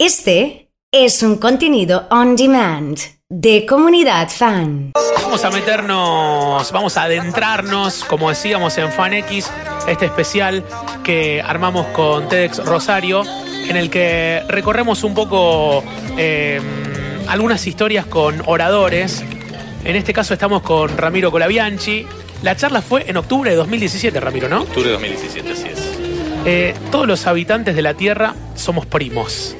Este es un contenido on demand de comunidad fan. Vamos a meternos, vamos a adentrarnos, como decíamos en FanX, este especial que armamos con TEDx Rosario, en el que recorremos un poco eh, algunas historias con oradores. En este caso estamos con Ramiro Colabianchi. La charla fue en octubre de 2017, Ramiro, ¿no? Octubre de 2017, así es. Eh, todos los habitantes de la Tierra somos primos.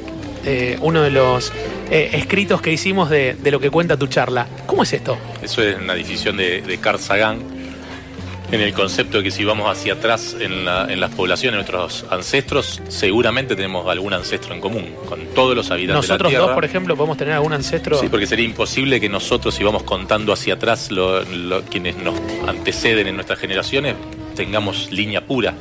Eh, uno de los eh, escritos que hicimos de, de lo que cuenta tu charla. ¿Cómo es esto? Eso es una decisión de, de Carl Sagan en el concepto de que si vamos hacia atrás en, la- en las poblaciones de nuestros ancestros, seguramente tenemos algún ancestro en común con todos los habitantes de Nosotros la Tierra. dos, por ejemplo, podemos tener algún ancestro. Sí, porque sería imposible que nosotros, si vamos contando hacia atrás lo- lo- quienes nos anteceden en nuestras generaciones, tengamos línea pura.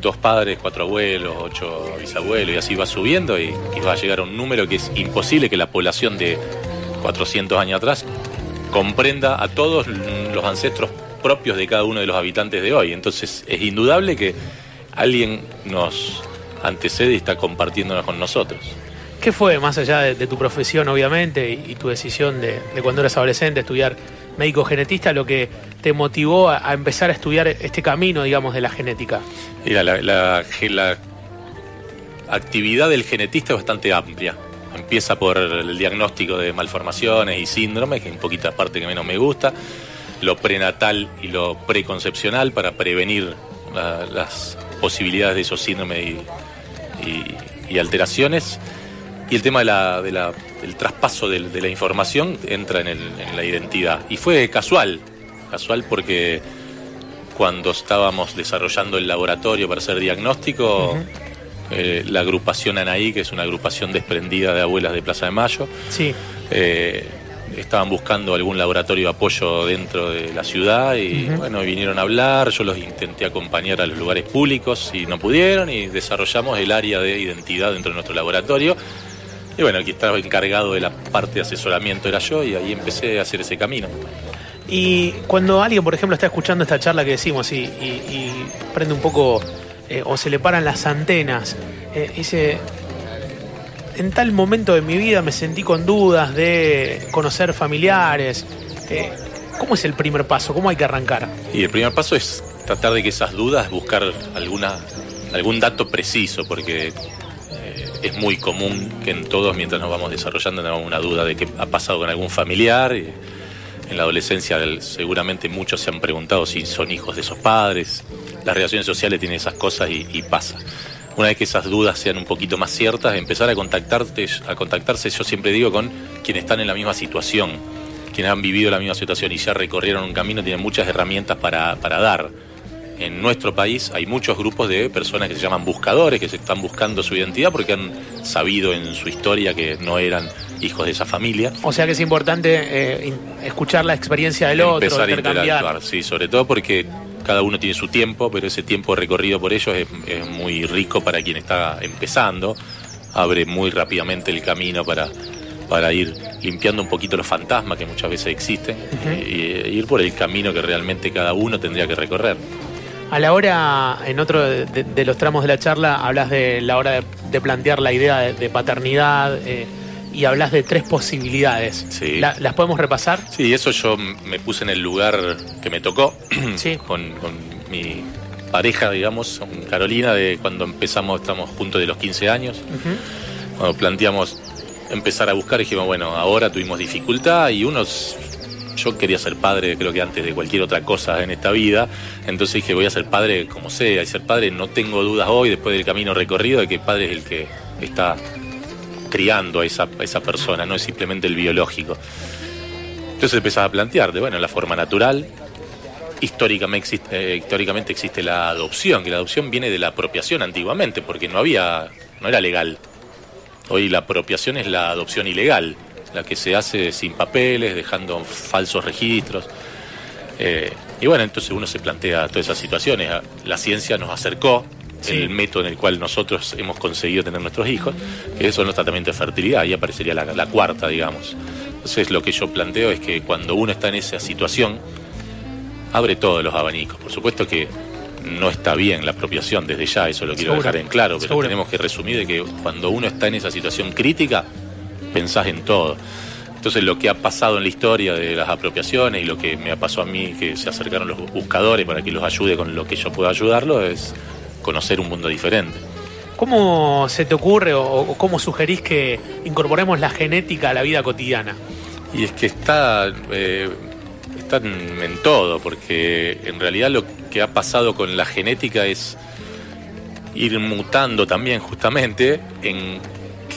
Dos padres, cuatro abuelos, ocho bisabuelos, y así va subiendo y, va a llegar a un número que es imposible que la población de 400 años atrás comprenda a todos los ancestros propios de cada uno de los habitantes de hoy. Entonces es indudable que alguien nos antecede y está compartiéndonos con nosotros. ¿Qué fue, más allá de, tu profesión, obviamente, y, y tu decisión de, de cuando eras adolescente estudiar médico genetista, lo que te motivó a, empezar a estudiar este camino, digamos, de la genética? Mira, la, actividad del genetista es bastante amplia. Empieza por el diagnóstico de malformaciones y síndromes, que es un poquito la parte que menos me gusta, lo prenatal y lo preconcepcional para prevenir la- las posibilidades de esos síndromes y, alteraciones. Y el tema de la- del traspaso de, la información entra en, el- en la identidad. Y fue casual, casual porque cuando estábamos desarrollando el laboratorio para hacer diagnóstico, eh, la agrupación Anaí, que es una agrupación desprendida de abuelas de Plaza de Mayo, Sí. eh, estaban buscando algún laboratorio de apoyo dentro de la ciudad y bueno, vinieron a hablar, yo los intenté acompañar a los lugares públicos y no pudieron y desarrollamos el área de identidad dentro de nuestro laboratorio. Y bueno, el que estaba encargado de la parte de asesoramiento era yo y ahí empecé a hacer ese camino. Y cuando alguien, por ejemplo, está escuchando esta charla que decimos y, y- y prende un poco eh, o se le paran las antenas, eh, dice, en tal momento de mi vida me sentí con dudas de conocer familiares. eh, ¿Cómo es el primer paso? ¿Cómo hay que arrancar? Y el primer paso es tratar de que esas dudas, buscar alguna, algún dato preciso, porque es muy común que en todos, mientras nos vamos desarrollando, tengamos una duda de qué ha pasado con algún familiar. y en la adolescencia seguramente muchos se han preguntado si son hijos de esos padres. Las relaciones sociales tienen esas cosas y, y pasa. Una vez que esas dudas sean un poquito más ciertas, empezar a contactarte, a contactarse, yo siempre digo, con quienes están en la misma situación quienes han vivido la misma situación y ya recorrieron un camino tienen muchas herramientas para, para dar. En nuestro país hay muchos grupos de personas que se llaman buscadores, que se están buscando su identidad porque han sabido en su historia que no eran hijos de esa familia. O sea que es importante eh, escuchar la experiencia del otro, Empezar a intercambiar. interactuar, sí, sobre todo porque cada uno tiene su tiempo, pero ese tiempo recorrido por ellos es, es muy rico para quien está empezando, abre muy rápidamente el camino para, para ir limpiando un poquito los fantasmas que muchas veces existen y, y ir por el camino que realmente cada uno tendría que recorrer. A la hora, en otro de, los tramos de la charla, hablas de la hora de, de plantear la idea de, de paternidad eh, y hablas de tres posibilidades. Sí. La- ¿Las podemos repasar? Sí, eso yo me puse en el lugar que me tocó Sí. con, con mi pareja, digamos, con Carolina, de cuando empezamos, estamos juntos de los 15 años. Cuando planteamos empezar a buscar, dijimos, bueno, ahora tuvimos dificultad y unos. Yo quería ser padre, creo que antes de cualquier otra cosa en esta vida. Entonces dije, voy a ser padre como sea. Y ser padre, no tengo dudas hoy, después del camino recorrido, de que padre es el que está criando a esa, esa persona, no es simplemente el biológico. Entonces empezás a plantearte, bueno, la forma natural. Históricamente existe, eh, históricamente existe la adopción, que la adopción viene de la apropiación antiguamente, porque no había, no era legal. Hoy la apropiación es la adopción ilegal, la que se hace sin papeles, dejando falsos registros. Eh, y bueno, entonces uno se plantea todas esas situaciones. La ciencia nos acercó Sí. el método en el cual nosotros hemos conseguido tener nuestros hijos, que son los tratamientos de fertilidad, ahí aparecería la, la cuarta, digamos. Entonces lo que yo planteo es que cuando uno está en esa situación, abre todos los abanicos. Por supuesto que no está bien la apropiación desde ya, eso lo quiero Seguro. dejar en claro, pero Seguro. tenemos que resumir de que cuando uno está en esa situación crítica, pensás en todo. Entonces lo que ha pasado en la historia de las apropiaciones y lo que me pasó a mí, que se acercaron los buscadores para que los ayude con lo que yo pueda ayudarlo, es conocer un mundo diferente. ¿Cómo se te ocurre o, o cómo sugerís que incorporemos la genética a la vida cotidiana? Y es que está, eh, está en, en todo, porque en realidad lo que ha pasado con la genética es ir mutando también justamente en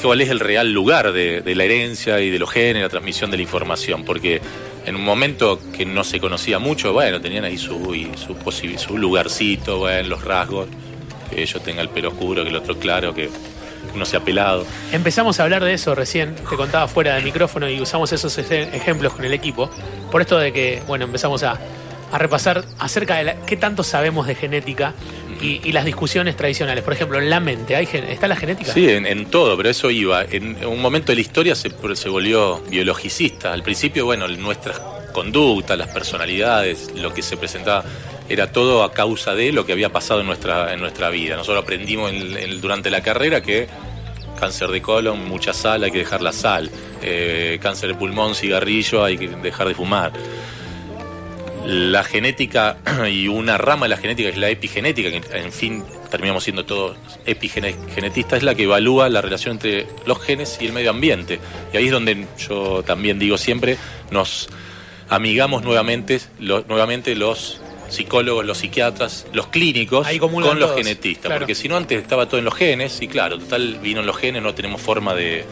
cuál es el real lugar de, la herencia y de los genes, la transmisión de la información, porque en un momento que no se conocía mucho, bueno, tenían ahí su, y su, su lugarcito, bueno, los rasgos, que yo tenga el pelo oscuro, que el otro claro, que uno sea pelado. Empezamos a hablar de eso recién, te contaba fuera del micrófono y usamos esos eje- ejemplos con el equipo, por esto de que, bueno, empezamos a, a repasar acerca de qué tanto sabemos de genética y, las discusiones tradicionales. Por ejemplo, en la mente, ¿hay, ¿está la genética? Sí, en, todo, pero eso iba. En un momento de la historia se, volvió biologicista. Al principio, bueno, nuestras conductas, las personalidades, lo que se presentaba, era todo a causa de lo que había pasado en nuestra, en nuestra vida. Nosotros aprendimos en- en- durante la carrera que cáncer de colon, mucha sal, hay que dejar la sal. Eh, cáncer de pulmón, cigarrillo, hay que dejar de fumar. La genética y una rama de la genética que es la epigenética, que en fin terminamos siendo todos epigenetistas, es la que evalúa la relación entre los genes y el medio ambiente. Y ahí es donde yo también digo siempre, nos amigamos nuevamente, lo- nuevamente los psicólogos, los psiquiatras, los clínicos con los todos, genetistas. claro. Porque si no antes estaba todo en los genes, y claro, total vino en los genes, no tenemos forma de,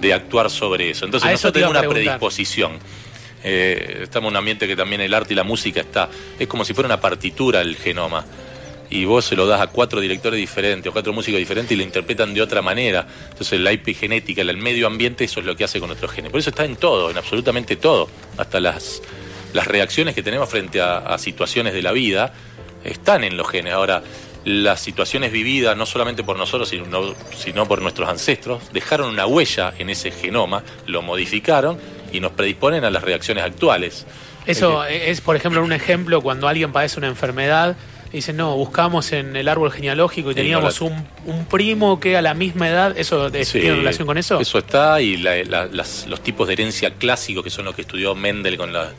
de actuar sobre eso. Entonces A eso nosotros te iba tenemos una predisposición. Eh, estamos en un ambiente que también el arte y la música está. Es como si fuera una partitura el genoma. Y vos se lo das a cuatro directores diferentes o cuatro músicos diferentes y lo interpretan de otra manera. Entonces la epigenética, el medio ambiente, eso es lo que hace con nuestros genes. Por eso está en todo, en absolutamente todo. Hasta las, las reacciones que tenemos frente a, a situaciones de la vida están en los genes. Ahora, las situaciones vividas, no solamente por nosotros, sino, sino por nuestros ancestros, dejaron una huella en ese genoma, lo modificaron y nos predisponen a las reacciones actuales. Eso es, por ejemplo, un ejemplo cuando alguien padece una enfermedad. Dicen, no, buscamos en el árbol genealógico y teníamos un, un primo que a la misma edad. ¿Eso es- Sí, tiene relación con eso? Eso está y la- la- las- los tipos de herencia clásicos que son los que estudió Mendel con, la-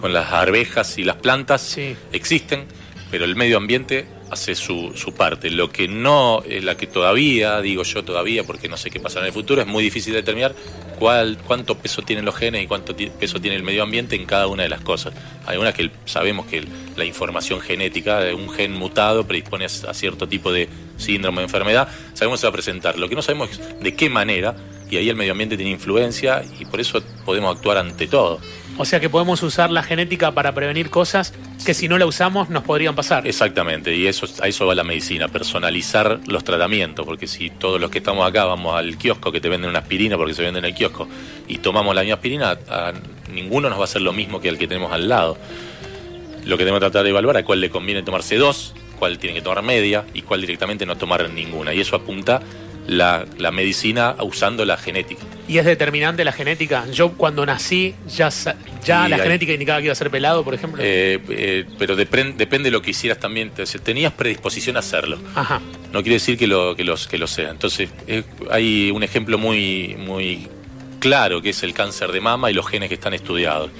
con las arvejas y las plantas Sí. existen, pero el medio ambiente hace su, su parte. Lo que no, eh, la que todavía, digo yo todavía, porque no sé qué pasará en el futuro, es muy difícil determinar cuál, cuánto peso tienen los genes y cuánto peso tiene el medio ambiente en cada una de las cosas. Hay unas que sabemos que la información genética de un gen mutado predispone a, a cierto tipo de síndrome de enfermedad, sabemos que se va a presentar. Lo que no sabemos es de qué manera, y ahí el medio ambiente tiene influencia y por eso podemos actuar ante todo. O sea que podemos usar la genética para prevenir cosas que si no la usamos nos podrían pasar. Exactamente, y eso, a eso va la medicina, personalizar los tratamientos, porque si todos los que estamos acá vamos al kiosco que te venden una aspirina porque se vende en el kiosco y tomamos la misma aspirina, a ninguno nos va a hacer lo mismo que el que tenemos al lado. Lo que tenemos que tratar de evaluar a cuál le conviene tomarse dos, cuál tiene que tomar media y cuál directamente no tomar ninguna. Y eso apunta la, la medicina usando la genética. Y es determinante la genética. Yo cuando nací ya, ya Y la hay- genética indicaba que iba a ser pelado, por ejemplo. Eh, eh, pero depren- depende de lo que hicieras también. Te- Tenías predisposición a hacerlo. Ajá. no quiere decir que lo, que los, que lo sea. Entonces, eh, hay un ejemplo muy, muy claro que es el cáncer de mama y los genes que están estudiados.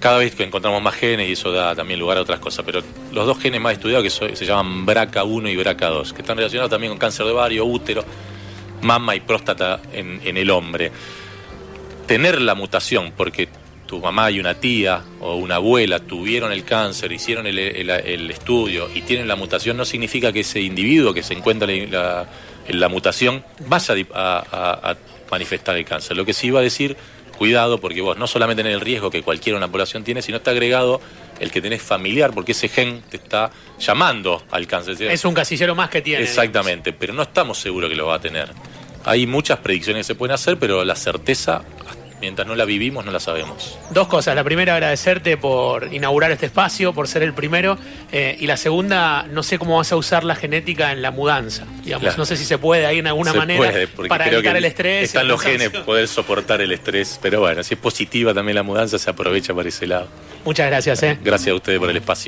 Cada vez que encontramos más genes, y eso da también lugar a otras cosas, pero los dos genes más estudiados que se llaman BRCA1 y BRCA2, que están relacionados también con cáncer de ovario, útero, mama y próstata en, en el hombre. Tener la mutación, porque tu mamá y una tía o una abuela tuvieron el cáncer, hicieron el, estudio y tienen la mutación, no significa que ese individuo que se encuentra en la, la mutación vaya a a, manifestar el cáncer. Lo que sí iba a decir, cuidado, porque vos no solamente tenés el riesgo que cualquiera una población tiene, sino está agregado el que tenés familiar, porque ese gen te está llamando al cáncer. Es un casillero más que tiene. Exactamente, pero no estamos seguros que lo va a tener. Hay muchas predicciones que se pueden hacer, pero la certeza, mientras no la vivimos, no la sabemos. Dos cosas. La primera, agradecerte por inaugurar este espacio, por ser el primero. eh, y la segunda, no sé cómo vas a usar la genética en la mudanza. Digamos, Claro. no sé si se puede ahí en alguna Se manera puede, para creo evitar que el estrés. Están los genes, poder soportar el estrés, pero bueno, si es positiva también la mudanza, se aprovecha por ese lado. Muchas gracias, eh. Gracias a ustedes por el espacio.